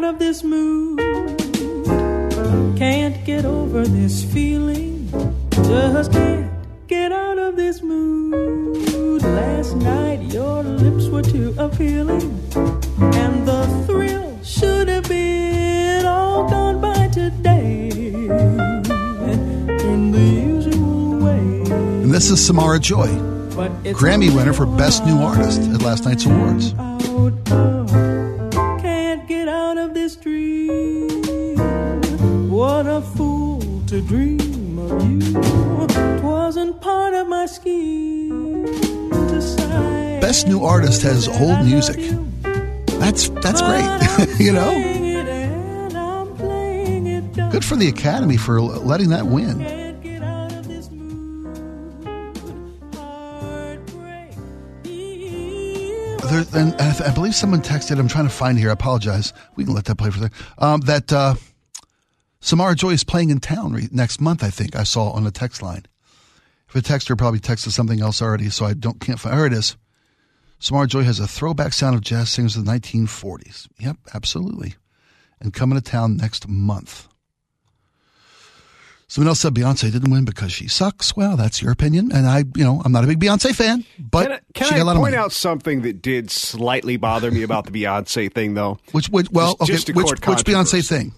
out of this mood. Can't get over this feeling. Just can't get out of this mood. Last night your lips were too appealing. And the thrill should have been all gone by today. In the usual way. And this is Samara Joy, Grammy winner for Best New Artist at last night's awards. To dream of you. Twasn't part of my scheme. Best New Artist has old music. That's that's great. You know, playing it and I'm playing it dumb. good for the Academy for letting that win. Can't get out of this mood. Heartbreak. There, and I, believe someone texted. I'm trying to find here. I apologize. We can let that play for second. Um, that uh, Samara Joy is playing in town re- next month. I think I saw on the text line. If a texter probably texted something else already, so I don't can't find. Here it is. Samara Joy has a throwback sound of jazz singers of the 1940s. Yep, absolutely. And coming to town next month. Someone else said Beyonce didn't win because she sucks. Well, that's your opinion, and I, you know, I'm not a big Beyonce fan, but Can I, can she got a lot of point money. out something that did slightly bother me about the Beyonce thing, though? Which, which well, okay, which, which Beyonce thing?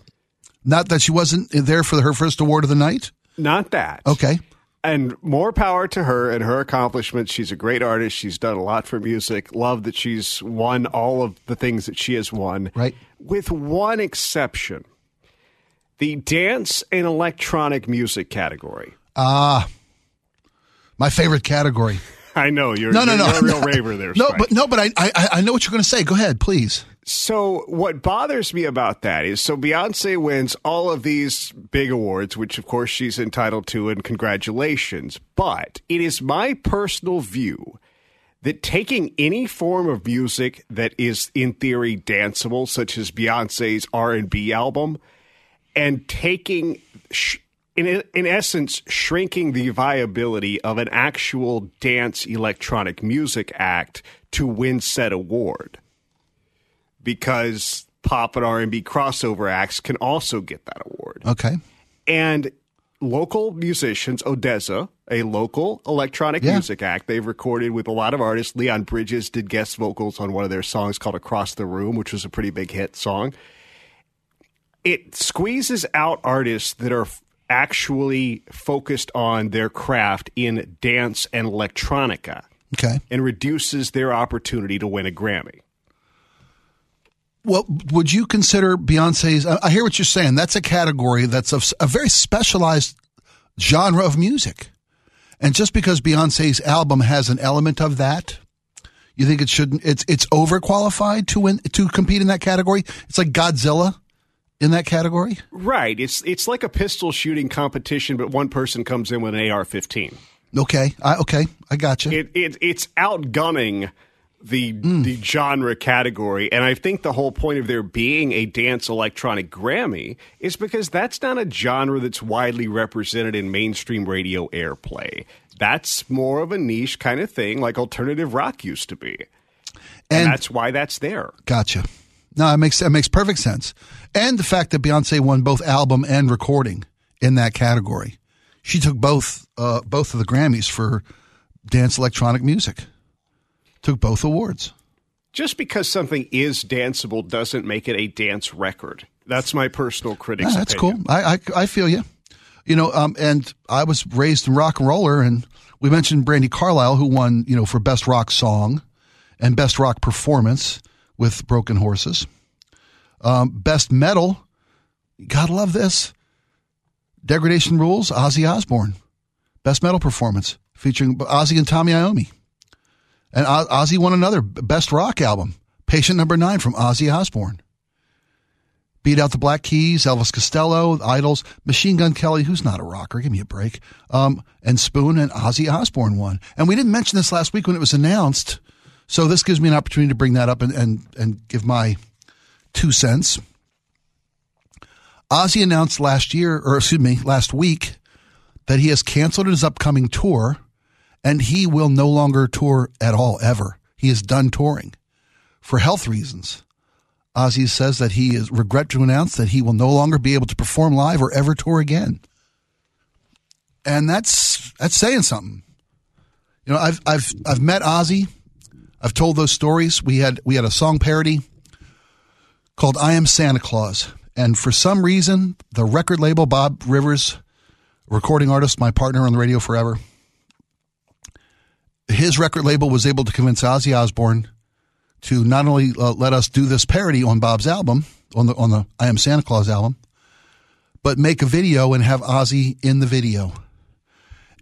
Not that she wasn't there for her first award of the night. Not that. Okay, And more power to her and her accomplishments. She's a great artist. She's done a lot for music. Love that she's won all of the things that she has won. Right. With one exception the dance and electronic music category. Ah. My favorite category. I know you're, No, no, you're, no, a real no. raver there. No, Spike. but no, but I, I, I know what you're going to say. Go ahead, please. So what bothers me about that is so Beyonce wins all of these big awards, which of course she's entitled to, and congratulations. But it is my personal view that taking any form of music that is in theory danceable, such as Beyonce's R and B album, and taking sh- in in essence shrinking the viability of an actual dance electronic music act to win said award because pop and R&B crossover acts can also get that award. Okay. And local musicians, ODESZA, a local electronic Yeah. music act, they've recorded with a lot of artists. Leon Bridges did guest vocals on one of their songs called Across the Room, which was a pretty big hit song. It squeezes out artists that are actually focused on their craft in dance and electronica Okay. and reduces their opportunity to win a Grammy. Well, would you consider Beyonce's? I hear what you're saying. That's a category that's a, a very specialized genre of music. And just because Beyonce's album has an element of that, you think it shouldn't? It's it's overqualified to win to compete in that category. It's like Godzilla in that category. Right. It's it's like a pistol shooting competition, but one person comes in with an AR-15. Okay, I, okay, I got you. It, it it's outgunning the the genre category, and I think the whole point of there being a dance electronic Grammy is because that's not a genre that's widely represented in mainstream radio airplay. That's more of a niche kind of thing, like alternative rock used to be, and, and that's why that's there. Gotcha. No, it makes it makes perfect sense. And the fact that Beyonce won both album and recording in that category, she took both uh, both of the Grammys for dance electronic music. Took both awards. Just because something is danceable doesn't make it a dance record. That's my personal critic's Yeah, that's opinion. cool. I, I I feel you. You know, um, and I was raised in rock and roller, and we mentioned Brandi Carlile, who won, you know, for best rock song and best rock performance with Broken Horses. Um, best metal, you gotta love this. Degradation Rules, Ozzy Osbourne. Best metal performance featuring Ozzy and Tony Iommi. And Ozzy won another best rock album, Patient Number Nine from Ozzy Osbourne. Beat out the Black Keys, Elvis Costello, IDLES, Machine Gun Kelly, who's not a rocker, give me a break, um, and Spoon and Ozzy Osbourne won. And we didn't mention this last week when it was announced, so this gives me an opportunity to bring that up and, and, and give my two cents. Ozzy announced last year, or excuse me, last week, that he has canceled his upcoming tour and he will no longer tour at all, ever. He is done touring for health reasons. Ozzy says that he is regret to announce that he will no longer be able to perform live or ever tour again. And that's that's saying something. You know, I've I've I've met Ozzy. I've told those stories. We had we had a song parody called I Am Santa Claus. And for some reason, the record label Bob Rivers, recording artist, my partner on the radio forever, his record label was able to convince Ozzy Osbourne to not only uh, let us do this parody on Bob's album, on the on the I Am Santa Claus album, but make a video and have Ozzy in the video.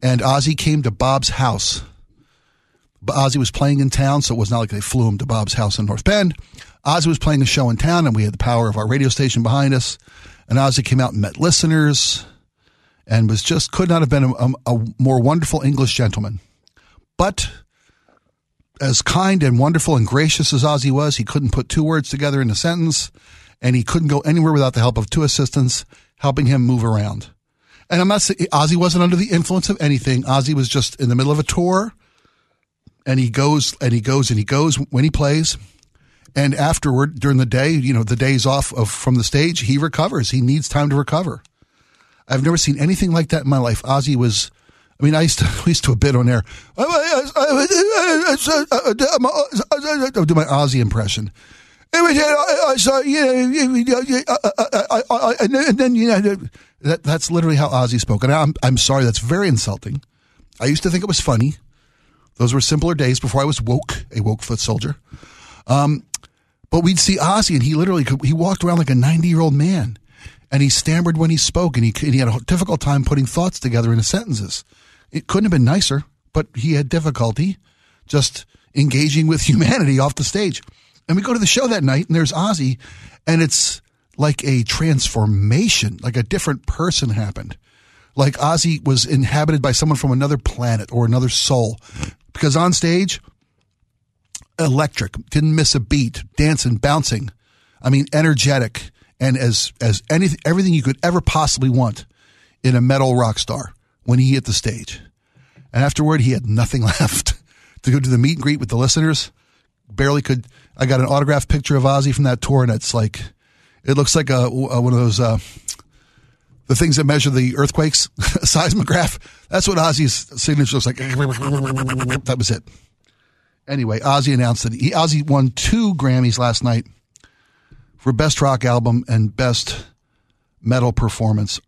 And Ozzy came to Bob's house. But Ozzy was playing in town, so it was not like they flew him to Bob's house in North Bend. Ozzy was playing a show in town, and we had the power of our radio station behind us. And Ozzy came out and met listeners, and was just could not have been a, a, a more wonderful English gentleman. But as kind and wonderful and gracious as Ozzy was, he couldn't put two words together in a sentence, and he couldn't go anywhere without the help of two assistants helping him move around. And I'm not saying Ozzy wasn't under the influence of anything. Ozzy was just in the middle of a tour, and he goes and he goes and he goes when he plays. And afterward, during the day, you know, the days off of from the stage, he recovers. He needs time to recover. I've never seen anything like that in my life. Ozzy was I mean, I used to, we used to a bit on air. I'll do my Ozzy impression. I saw, and then, you know, that, that's literally how Ozzy spoke. And I'm, I'm sorry, that's very insulting. I used to think it was funny. Those were simpler days before I was woke, a woke foot soldier. Um, but we'd see Ozzy, and he literally could, he walked around like a 90 year old man, and he stammered when he spoke, and he, and he had a difficult time putting thoughts together into sentences. It couldn't have been nicer, but he had difficulty just engaging with humanity off the stage. And we go to the show that night, and there's Ozzy, and it's like a transformation, like a different person happened. Like Ozzy was inhabited by someone from another planet or another soul. Because on stage, electric, didn't miss a beat, dancing, bouncing. I mean, energetic, and as as anything, everything you could ever possibly want in a metal rock star when he hit the stage. And afterward, he had nothing left to go to the meet and greet with the listeners. Barely could. I got an autographed picture of Ozzy from that tour, and it's like, it looks like a, a one of those uh, the things that measure the earthquakes, seismograph. That's what Ozzy's signature looks like. That was it. Anyway, Ozzy announced that he, Ozzy won two Grammys last night for Best Rock Album and Best Metal Performance.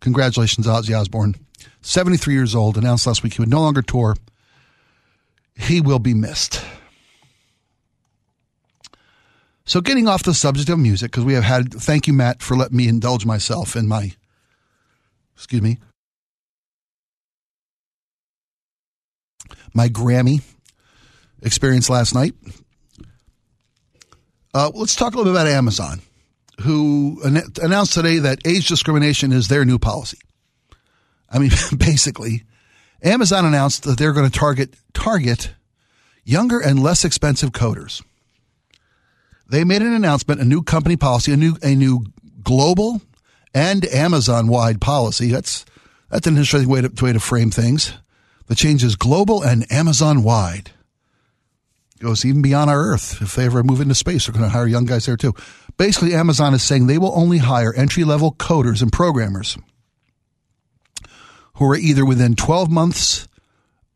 Congratulations, Ozzy Osbourne. 73 years old, announced last week he would no longer tour. He will be missed. So, getting off the subject of music, because we have had, thank you, Matt, for letting me indulge myself in my, excuse me, my Grammy experience last night. Uh, let's talk a little bit about Amazon, who announced today that age discrimination is their new policy. I mean, basically, Amazon announced that they're going to target target younger and less expensive coders. They made an announcement, a new company policy, a new a new global and Amazon wide policy. That's that's an interesting way to, way to frame things. The change is global and Amazon wide. Goes even beyond our Earth. If they ever move into space, they're going to hire young guys there too. Basically, Amazon is saying they will only hire entry level coders and programmers who are either within 12 months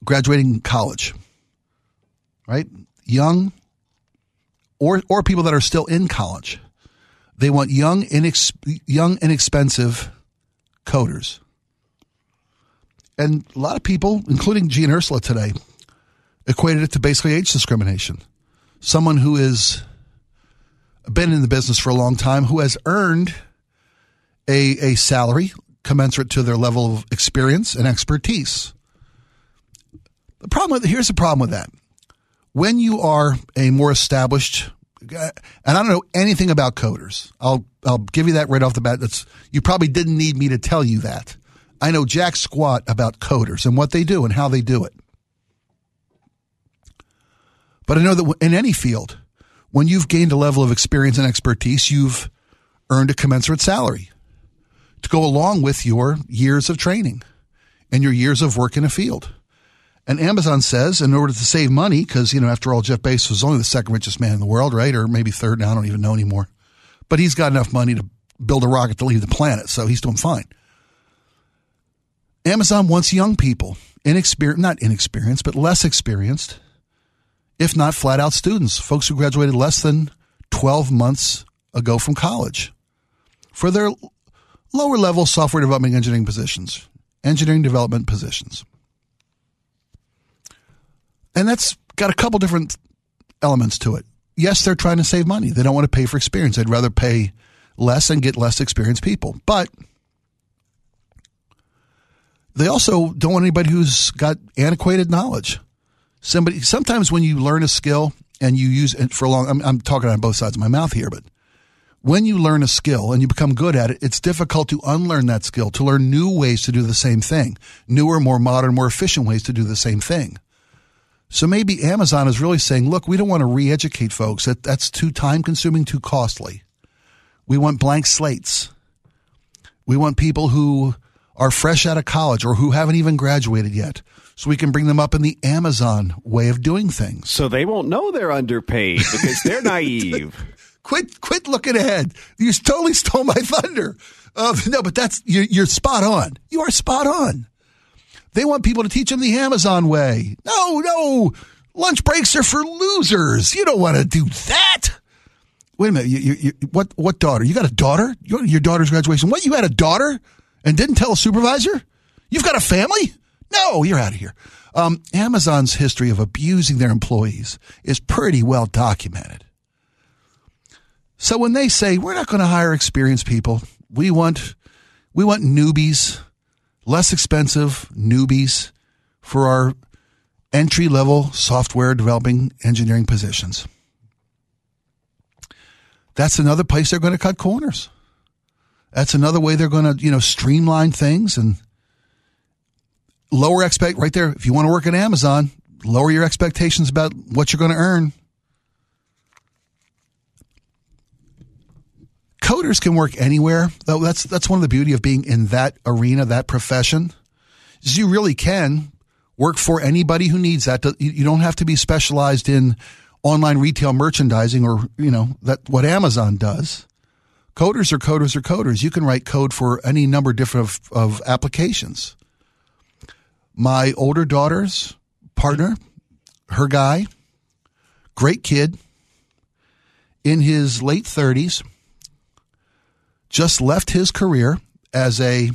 graduating college, right? Young or, or people that are still in college. They want young, inex, young, inexpensive coders. And a lot of people, including Gee and Ursula today, equated it to basically age discrimination. Someone who has been in the business for a long time, who has earned a, a salary commensurate to their level of experience and expertise. The problem with, here's the problem with that. When you are a more established, and I don't know anything about coders. I'll I'll give you that right off the bat. That's you probably didn't need me to tell you that. I know jack squat about coders and what they do and how they do it. But I know that in any field, when you've gained a level of experience and expertise, you've earned a commensurate salary to go along with your years of training and your years of work in a field. And Amazon says, in order to save money, because, you know, after all, Jeff Bezos was only the second richest man in the world, right? Or maybe third now, I don't even know anymore. But he's got enough money to build a rocket to leave the planet, so he's doing fine. Amazon wants young people, inexperienced, not inexperienced, but less experienced, if not flat out students, folks who graduated less than 12 months ago from college, for their lower level software development engineering positions, engineering development positions. And that's got a couple different elements to it. Yes, they're trying to save money. They don't want to pay for experience. They'd rather pay less and get less experienced people. But they also don't want anybody who's got antiquated knowledge. Somebody sometimes when you learn a skill and you use it for a long I'm, I'm talking on both sides of my mouth here, but when you learn a skill and you become good at it, it's difficult to unlearn that skill, to learn new ways to do the same thing, newer, more modern, more efficient ways to do the same thing. So maybe Amazon is really saying, look, we don't want to re educate folks. That, that's too time consuming, too costly. We want blank slates. We want people who are fresh out of college or who haven't even graduated yet. So we can bring them up in the Amazon way of doing things. So they won't know they're underpaid because they're naive. Quit, quit looking ahead. You totally stole my thunder. Uh, no, but that's, you're, you're spot on. You are spot on. They want people to teach them the Amazon way. No, no. Lunch breaks are for losers. You don't want to do that. Wait a minute. You, you, you, what, what daughter? You got a daughter? Your, your daughter's graduation. What? You had a daughter and didn't tell a supervisor? You've got a family? No, you're out of here. Um, Amazon's history of abusing their employees is pretty well documented. So when they say we're not going to hire experienced people, we want we want newbies less expensive newbies for our entry level software developing engineering positions. That's another place they're going to cut corners. That's another way they're going to, you know, streamline things and lower expect right there. If you want to work at Amazon, lower your expectations about what you're going to earn. Coders can work anywhere. That's that's one of the beauty of being in that arena, that profession, is you really can work for anybody who needs that. You don't have to be specialized in online retail merchandising or you know that what Amazon does. Coders are coders are coders. You can write code for any number of different of, of applications. My older daughter's partner, her guy, great kid, in his late thirties just left his career as a,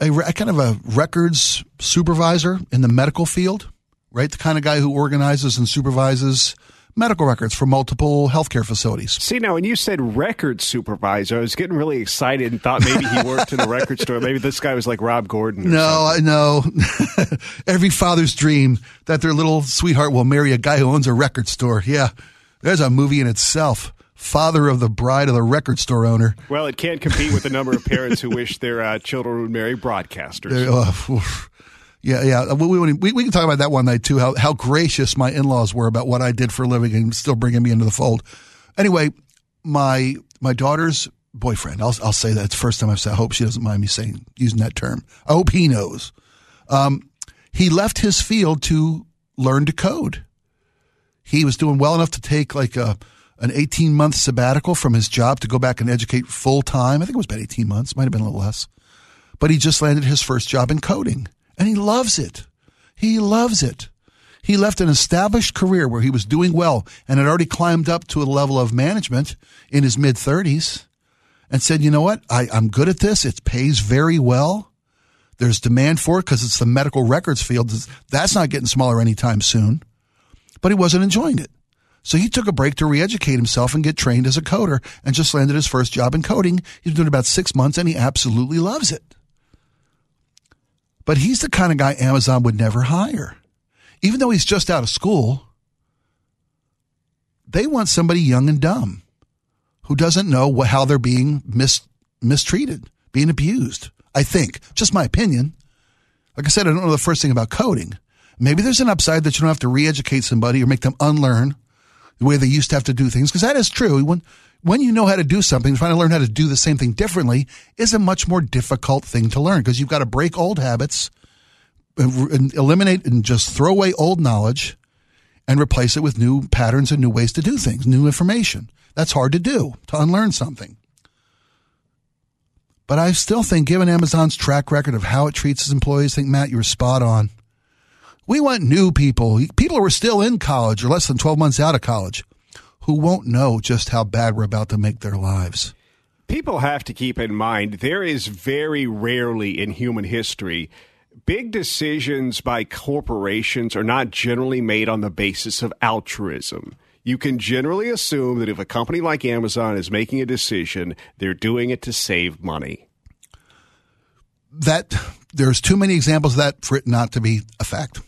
a, kind of a records supervisor in the medical field, right? The kind of guy who organizes and supervises medical records for multiple healthcare facilities. See, now when you said record supervisor, I was getting really excited and thought maybe he worked in a record store. Maybe this guy was like Rob Gordon. no, something. I know. Every father's dream that their little sweetheart will marry a guy who owns a record store. Yeah, there's a movie in itself father of the bride of the record store owner. Well, it can't compete with the number of parents who wish their uh, children would marry broadcasters. Uh, yeah, yeah. We, we, we, can talk about that one night too. How how gracious my in laws were about what I did for a living and still bringing me into the fold. Anyway, my my daughter's boyfriend. I'll I'll say that it's the first time I've said. I hope she doesn't mind me saying using that term. I hope he knows. Um, he left his field to learn to code. He was doing well enough to take like a an 18 month sabbatical from his job to go back and educate full time. I think it was about 18 months, might have been a little less. But he just landed his first job in coding and he loves it. He loves it. He left an established career where he was doing well and had already climbed up to a level of management in his mid 30s and said, you know what? I, I'm good at this. It pays very well. There's demand for it because it's the medical records field. That's not getting smaller anytime soon. But he wasn't enjoying it. So he took a break to re-educate himself and get trained as a coder and just landed his first job in coding. He's been doing about six months and he absolutely loves it. But he's the kind of guy Amazon would never hire. Even though he's just out of school, they want somebody young and dumb who doesn't know what, how they're being mis, mistreated, being abused. I think, just my opinion. Like I said, I don't know the first thing about coding. Maybe there's an upside that you don't have to re educate somebody or make them unlearn the way they used to have to do things, because that is true. When when you know how to do something, trying to learn how to do the same thing differently is a much more difficult thing to learn because you've got to break old habits, and eliminate and just throw away old knowledge and replace it with new patterns and new ways to do things, new information. That's hard to do, to unlearn something. But I still think, given Amazon's track record of how it treats its employees, I think, Matt, you were spot on. We want new people, people who are still in college or less than 12 months out of college, who won't know just how bad we're about to make their lives. People have to keep in mind there is very rarely in human history big decisions by corporations are not generally made on the basis of altruism. You can generally assume that if a company like Amazon is making a decision, they're doing it to save money. That there's too many examples of that for it not to be a fact.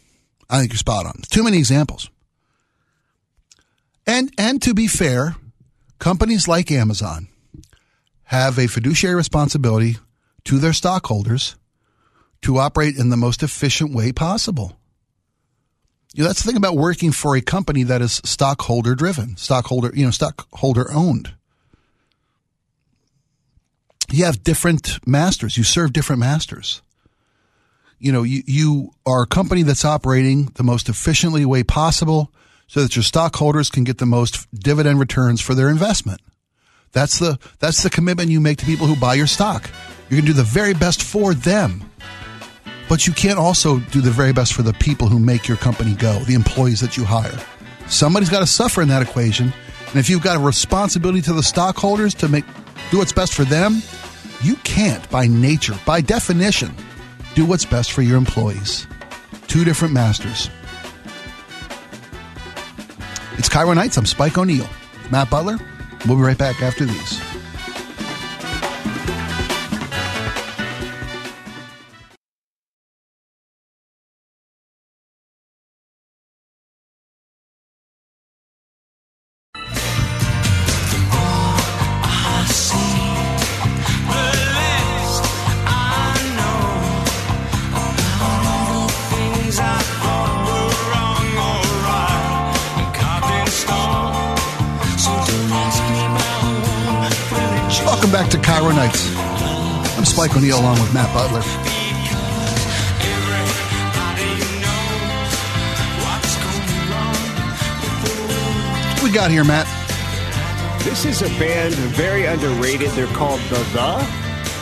I think you're spot on. Too many examples. And and to be fair, companies like Amazon have a fiduciary responsibility to their stockholders to operate in the most efficient way possible. You know, that's the thing about working for a company that is stockholder driven, stockholder, you know, stockholder owned. You have different masters. You serve different masters. You know, you, you are a company that's operating the most efficiently way possible so that your stockholders can get the most dividend returns for their investment. That's the, that's the commitment you make to people who buy your stock. You're going to do the very best for them. But you can't also do the very best for the people who make your company go, the employees that you hire. Somebody's got to suffer in that equation. And if you've got a responsibility to the stockholders to make do what's best for them, you can't by nature, by definition, do what's best for your employees. Two different masters. It's KIRO Nights. I'm Spike O'Neill. Matt Butler. We'll be right back after these. Along with Matt Butler. We got here, Matt? This is a band very underrated. They're called The The.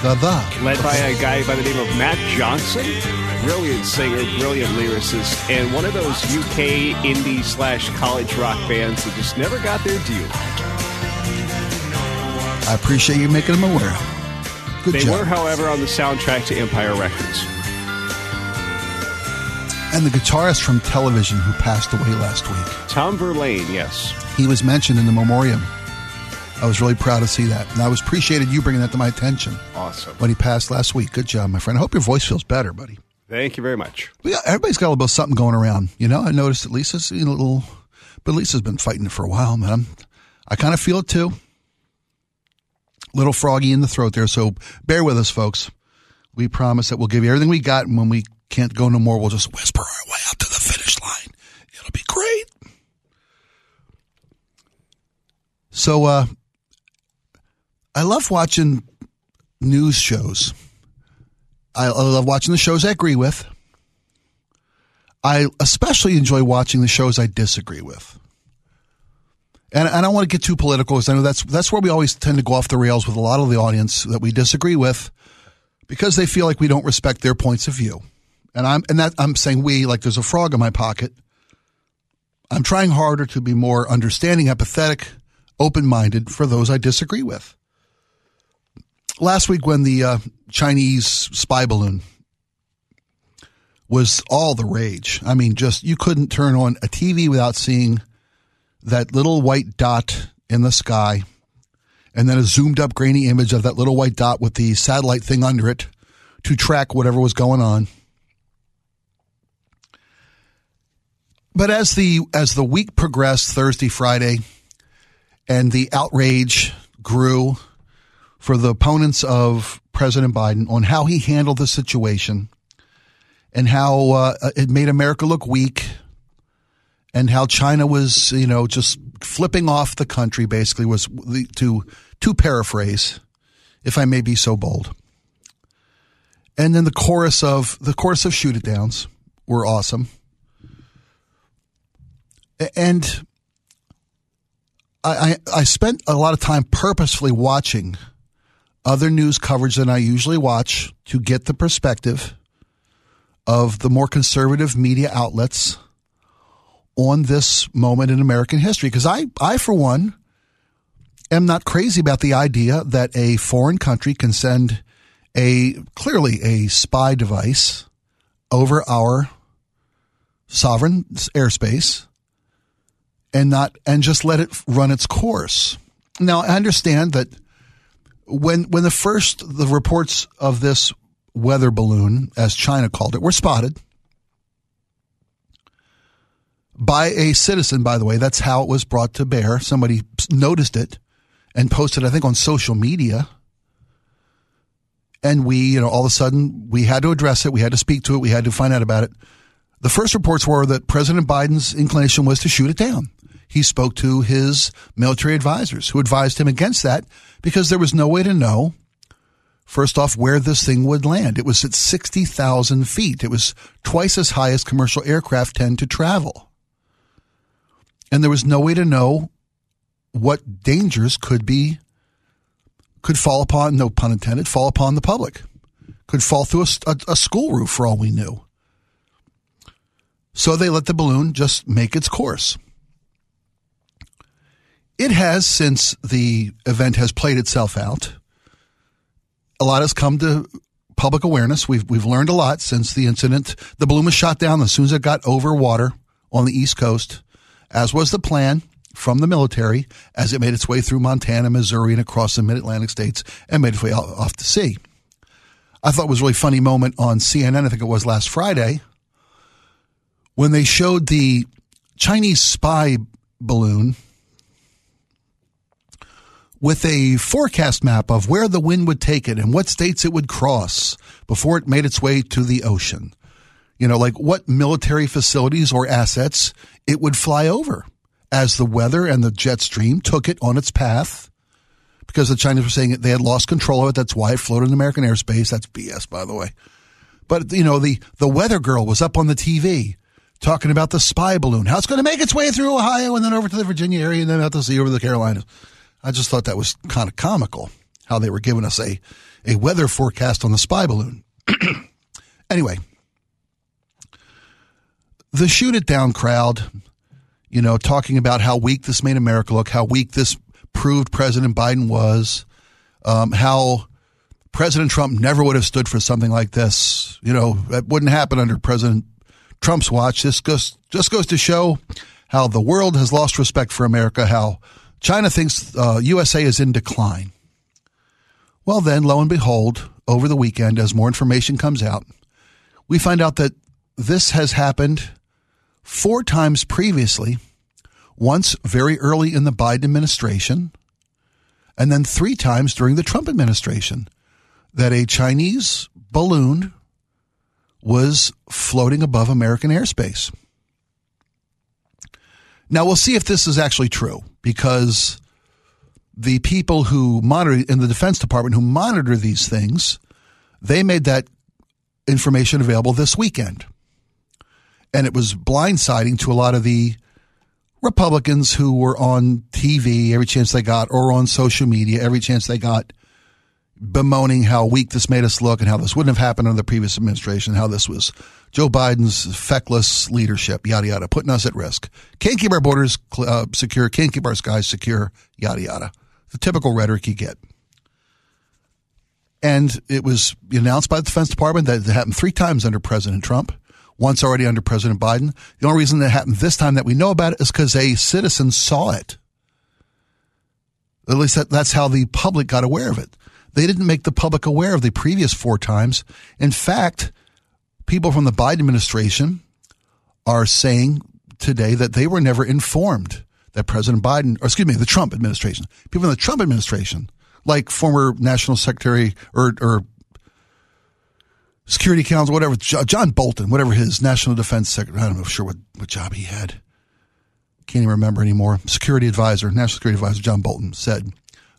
The The. Led by a guy by the name of Matt Johnson. Brilliant singer, brilliant lyricist, and one of those UK indie slash college rock bands that just never got their due. I appreciate you making them aware. Good they job. were, however, on the soundtrack to Empire Records. And the guitarist from television who passed away last week. Tom Verlaine, yes. He was mentioned in the memoriam. I was really proud to see that. And I was appreciated you bringing that to my attention. Awesome. When he passed last week. Good job, my friend. I hope your voice feels better, buddy. Thank you very much. Yeah, everybody's got a little something going around. You know, I noticed that Lisa's a little, but Lisa's been fighting it for a while, man. I kind of feel it too little froggy in the throat there. So bear with us, folks. We promise that we'll give you everything we got. And when we can't go no more, we'll just whisper our way out to the finish line. It'll be great. So, uh, I love watching news shows. I, I love watching the shows I agree with. I especially enjoy watching the shows I disagree with and, I don't want to get too political because I know that's that's where we always tend to go off the rails with a lot of the audience that we disagree with because they feel like we don't respect their points of view. And I'm and that I'm saying we like there's a frog in my pocket. I'm trying harder to be more understanding, empathetic, open-minded for those I disagree with. Last week when the uh, Chinese spy balloon was all the rage. I mean, just you couldn't turn on a TV without seeing that little white dot in the sky and then a zoomed up grainy image of that little white dot with the satellite thing under it to track whatever was going on. But as the as the week progressed Thursday, Friday, and the outrage grew for the opponents of President Biden on how he handled the situation and how uh, it made America look weak and how China was, you know, just flipping off the country basically was to to paraphrase, if I may be so bold. And then the chorus of the chorus of shoot it downs were awesome. And I, I, I spent a lot of time purposefully watching other news coverage than I usually watch to get the perspective of the more conservative media outlets on this moment in American history. Because I, I, for one, am not crazy about the idea that a foreign country can send a clearly a spy device over our sovereign airspace and not and just let it run its course. Now I understand that when when the first the reports of this weather balloon, as China called it, were spotted by a citizen, by the way, that's how it was brought to bear. Somebody noticed it and posted, I think, on social media. And we, you know, all of a sudden we had to address it. We had to speak to it. We had to find out about it. The first reports were that President Biden's inclination was to shoot it down. He spoke to his military advisors who advised him against that because there was no way to know, first off, where this thing would land. It was at 60,000 feet. It was twice as high as commercial aircraft tend to travel. And there was no way to know what dangers could be could fall upon no pun intended fall upon the public. Could fall through a, a, a, school roof for all we knew. So they let the balloon just make its course. It has since the event has played itself out a lot has come to public awareness. We've we've learned a lot since the incident. The balloon was shot down as soon as it got over water on the east coast as was the plan from the military as it made its way through Montana, Missouri, and across the mid Atlantic states and made its way off to sea. I thought it was a really funny moment on CNN, I think it was last Friday, when they showed the Chinese spy balloon with a forecast map of where the wind would take it and what states it would cross before it made its way to the ocean. You know, like what military facilities or assets it would fly over as the weather and the jet stream took it on its path because the Chinese were saying they had lost control of it. That's why it floated in American airspace. That's BS, by the way. But, you know, the, the weather girl was up on the TV talking about the spy balloon, how it's going to make its way through Ohio and then over to the Virginia area and then out to sea over the Carolinas. I just thought that was kind of comical how they were giving us a, a weather forecast on the spy balloon. anyway, the shoot it down crowd you know, talking about how weak this made America look, how weak this proved President Biden was, um, how President Trump never would have stood for something like this. You know, that wouldn't happen under President Trump's watch. This goes, just goes to show how the world has lost respect for America, how China thinks uh, USA is in decline. Well, then, lo and behold, over the weekend, as more information comes out, we find out that this has happened four times previously, once very early in the Biden administration, and then three times during the Trump administration, that a Chinese balloon was floating above American airspace. Now we'll see if this is actually true because the people who monitor in the Defense Department who monitor these things, they made that information available this weekend and it was blindsiding to a lot of the Republicans who were on TV every chance they got or on social media every chance they got bemoaning how weak this made us look and how this wouldn't have happened under the previous administration, how this was Joe Biden's feckless leadership, yada, yada, putting us at risk. Can't keep our borders uh, secure, can't keep our skies secure, yada, yada. The typical rhetoric you get. And it was announced by the Defense Department that it happened three times under President Trump once already under President Biden. The only reason that happened this time that we know about it is because a citizen saw it. At least that, that's how the public got aware of it. They didn't make the public aware of the previous four times. In fact, people from the Biden administration are saying today that they were never informed that President Biden, or excuse me, the Trump administration, people in the Trump administration, like former National Secretary or, or Security Council, whatever, John Bolton, whatever his National Defense Secretary, I don't know sure what, what job he had. Can't even remember anymore. Security Advisor, National Security Advisor John Bolton said,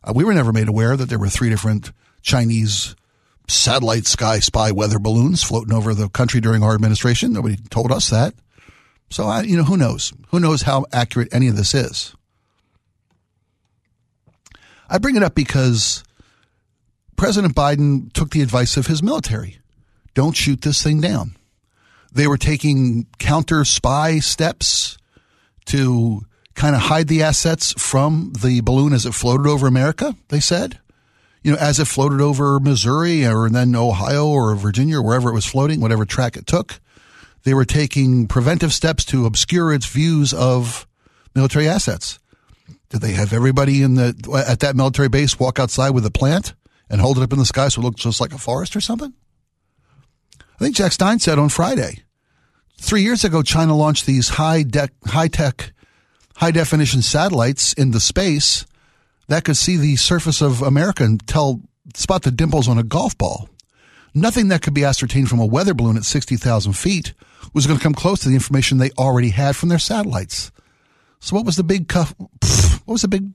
uh, we were never made aware that there were three different Chinese satellite sky spy weather balloons floating over the country during our administration. Nobody told us that. So, I, you know, who knows? Who knows how accurate any of this is? I bring it up because President Biden took the advice of his military don't shoot this thing down. They were taking counter spy steps to kind of hide the assets from the balloon as it floated over America, they said. You know, as it floated over Missouri or then Ohio or Virginia or wherever it was floating, whatever track it took, they were taking preventive steps to obscure its views of military assets. Did they have everybody in the at that military base walk outside with a plant and hold it up in the sky so it looked just like a forest or something? I think Jack Stein said on Friday. Three years ago, China launched these high de- high tech, high definition satellites into space that could see the surface of America and tell spot the dimples on a golf ball. Nothing that could be ascertained from a weather balloon at sixty thousand feet was going to come close to the information they already had from their satellites. So what was the big cuff? What was the big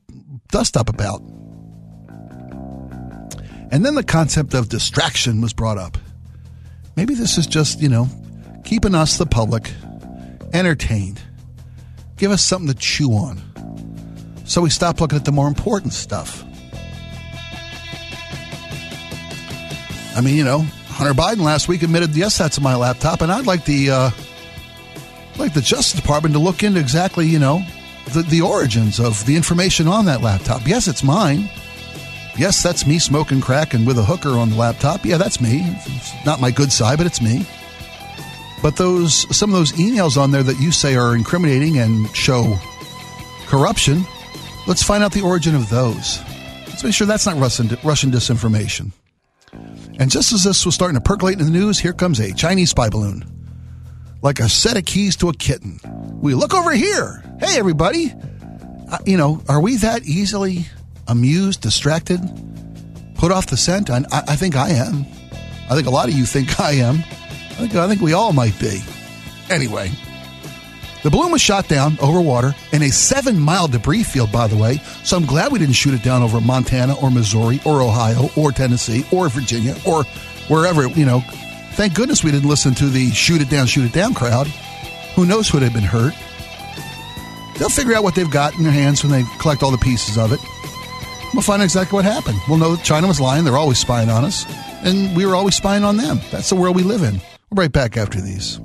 dust up about? And then the concept of distraction was brought up. Maybe this is just, you know, keeping us, the public, entertained. Give us something to chew on. So we stop looking at the more important stuff. I mean, you know, Hunter Biden last week admitted, yes, that's my laptop, and I'd like the uh, like the Justice Department to look into exactly, you know, the, the origins of the information on that laptop. Yes, it's mine. Yes, that's me smoking crack and with a hooker on the laptop. Yeah, that's me. It's not my good side, but it's me. But those some of those emails on there that you say are incriminating and show corruption, let's find out the origin of those. Let's make sure that's not Russian, Russian disinformation. And just as this was starting to percolate in the news, here comes a Chinese spy balloon. Like a set of keys to a kitten. We look over here. Hey, everybody. Uh, you know, are we that easily amused, distracted, put off the scent? I, I think I am. I think a lot of you think I am. I think, I think we all might be. Anyway, the balloon was shot down over water in a seven mile debris field, by the way. So I'm glad we didn't shoot it down over Montana or Missouri or Ohio or Tennessee or Virginia or wherever, you know. Thank goodness we didn't listen to the shoot it down, shoot it down crowd. Who knows who'd have been hurt? They'll figure out what they've got in their hands when they collect all the pieces of it. We'll find out exactly what happened. We'll know that China was lying. They're always spying on us. And we were always spying on them. That's the world we live in. We'll be right back after these.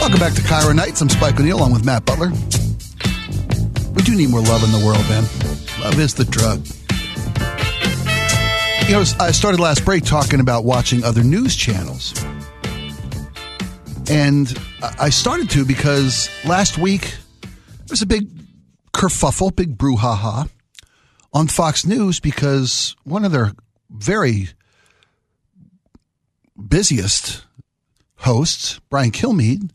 Welcome back to KIRO Nights. I'm Spike O'Neill along with Matt Butler. We do need more love in the world, man. Love is the drug. You know, I started last break talking about watching other news channels. And I started to because last week there was a big kerfuffle, big brouhaha on Fox News because one of their very busiest hosts, Brian Kilmeade,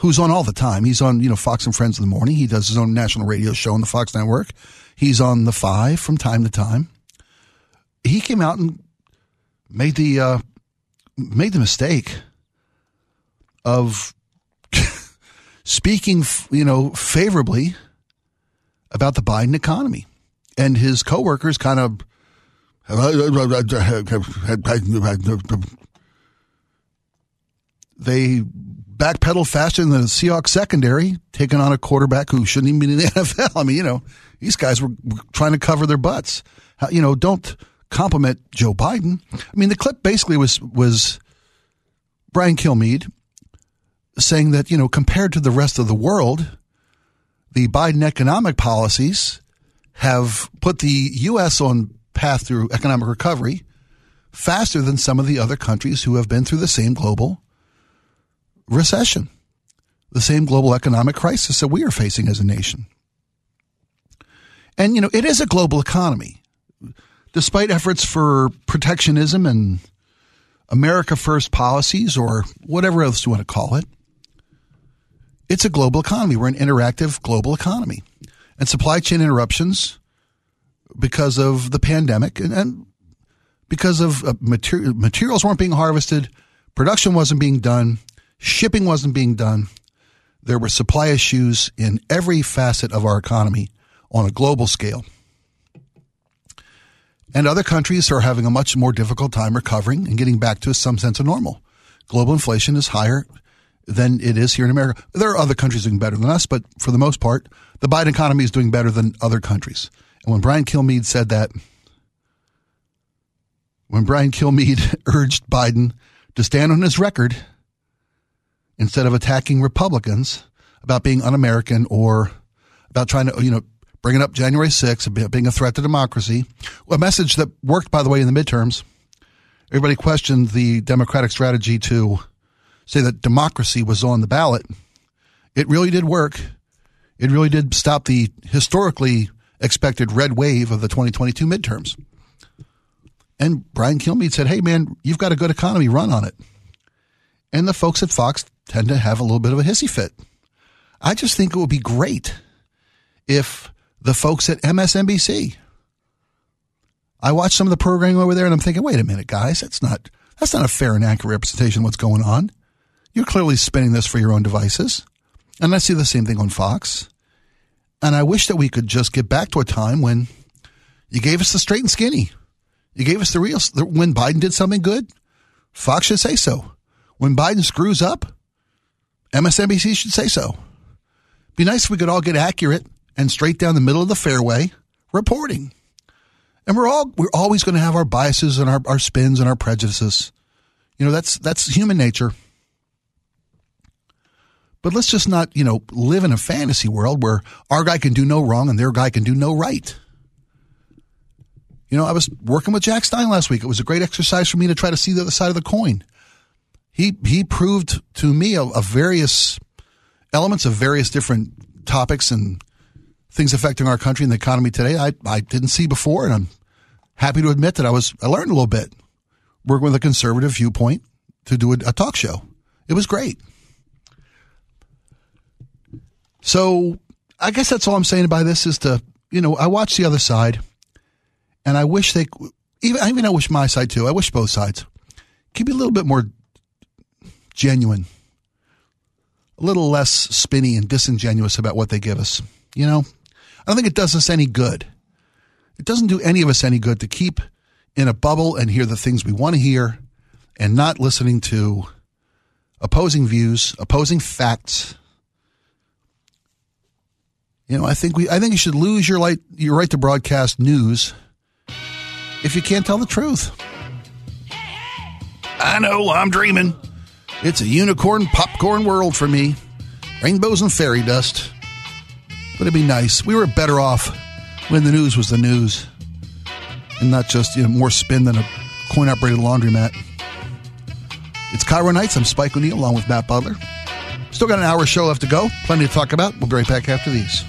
who's on all the time. He's on, you know, Fox and Friends in the morning. He does his own national radio show on the Fox network. He's on the five from time to time. He came out and made the uh, made the mistake of speaking, you know, favorably about the Biden economy, and his coworkers kind of they backpedal faster than the Seahawks secondary, taking on a quarterback who shouldn't even be in the NFL. I mean, you know, these guys were trying to cover their butts. You know, don't compliment Joe Biden. I mean, the clip basically was was Brian Kilmeade saying that you know, compared to the rest of the world, the Biden economic policies have put the U.S. on path through economic recovery faster than some of the other countries who have been through the same global recession, the same global economic crisis that we are facing as a nation. And, you know, it is a global economy. Despite efforts for protectionism and America First policies or whatever else you want to call it, it's a global economy. We're an interactive global economy. And supply chain interruptions because of the pandemic and, and because of uh, material, materials weren't being harvested, production wasn't being done, shipping wasn't being done. There were supply issues in every facet of our economy on a global scale. And other countries are having a much more difficult time recovering and getting back to some sense of normal. Global inflation is higher than it is here in America. There are other countries doing better than us, but for the most part, the Biden economy is doing better than other countries. And when Brian Kilmeade said that, when Brian Kilmeade urged Biden to stand on his record instead of attacking Republicans about being un-American or about trying to, you know, bringing up January 6th, being a threat to democracy, a message that worked, by the way, in the midterms. Everybody questioned the Democratic strategy to say that democracy was on the ballot. It really did work. It really did stop the historically expected red wave of the 2022 midterms. And Brian Kilmeade said, Hey, man, you've got a good economy, run on it. And the folks at Fox tend to have a little bit of a hissy fit. I just think it would be great if the folks at MSNBC, I watched some of the programming over there and I'm thinking, wait a minute, guys, that's not, that's not a fair and accurate representation of what's going on. You're clearly spinning this for your own devices. And I see the same thing on Fox. And I wish that we could just get back to a time when you gave us the straight and skinny. You gave us the real. When Biden did something good, Fox should say so. When Biden screws up, MSNBC should say so. Be nice if we could all get accurate and straight down the middle of the fairway reporting. And we're all we're always going to have our biases and our, our spins and our prejudices. You know, that's that's human nature. But let's just not, you know, live in a fantasy world where our guy can do no wrong and their guy can do no right. You know, I was working with Jack Stein last week. It was a great exercise for me to try to see the other side of the coin. He he proved to me of, of various elements of various different topics and things affecting our country and the economy today I, I didn't see before, and I'm happy to admit that I was I learned a little bit working with a conservative viewpoint to do a, a talk show. It was great. So I guess that's all I'm saying about this is to, you know, I watch the other side and I wish they, even, I even I wish my side too. I wish both sides could be a little bit more genuine, a little less spinny and disingenuous about what they give us. You know, I don't think it does us any good. It doesn't do any of us any good to keep in a bubble and hear the things we want to hear and not listening to opposing views, opposing facts, you know, I think we, I think you should lose your right, your right to broadcast news if you can't tell the truth. I know, I'm dreaming. It's a unicorn popcorn world for me. Rainbows and fairy dust. But it'd be nice. We were better off when the news was the news and not just, you know, more spin than a coin operated laundromat. It's Cairo Nights. I'm Spike O'Neill along with Matt Butler. Still got an hour show left to go. Plenty to talk about. We'll be right back after these.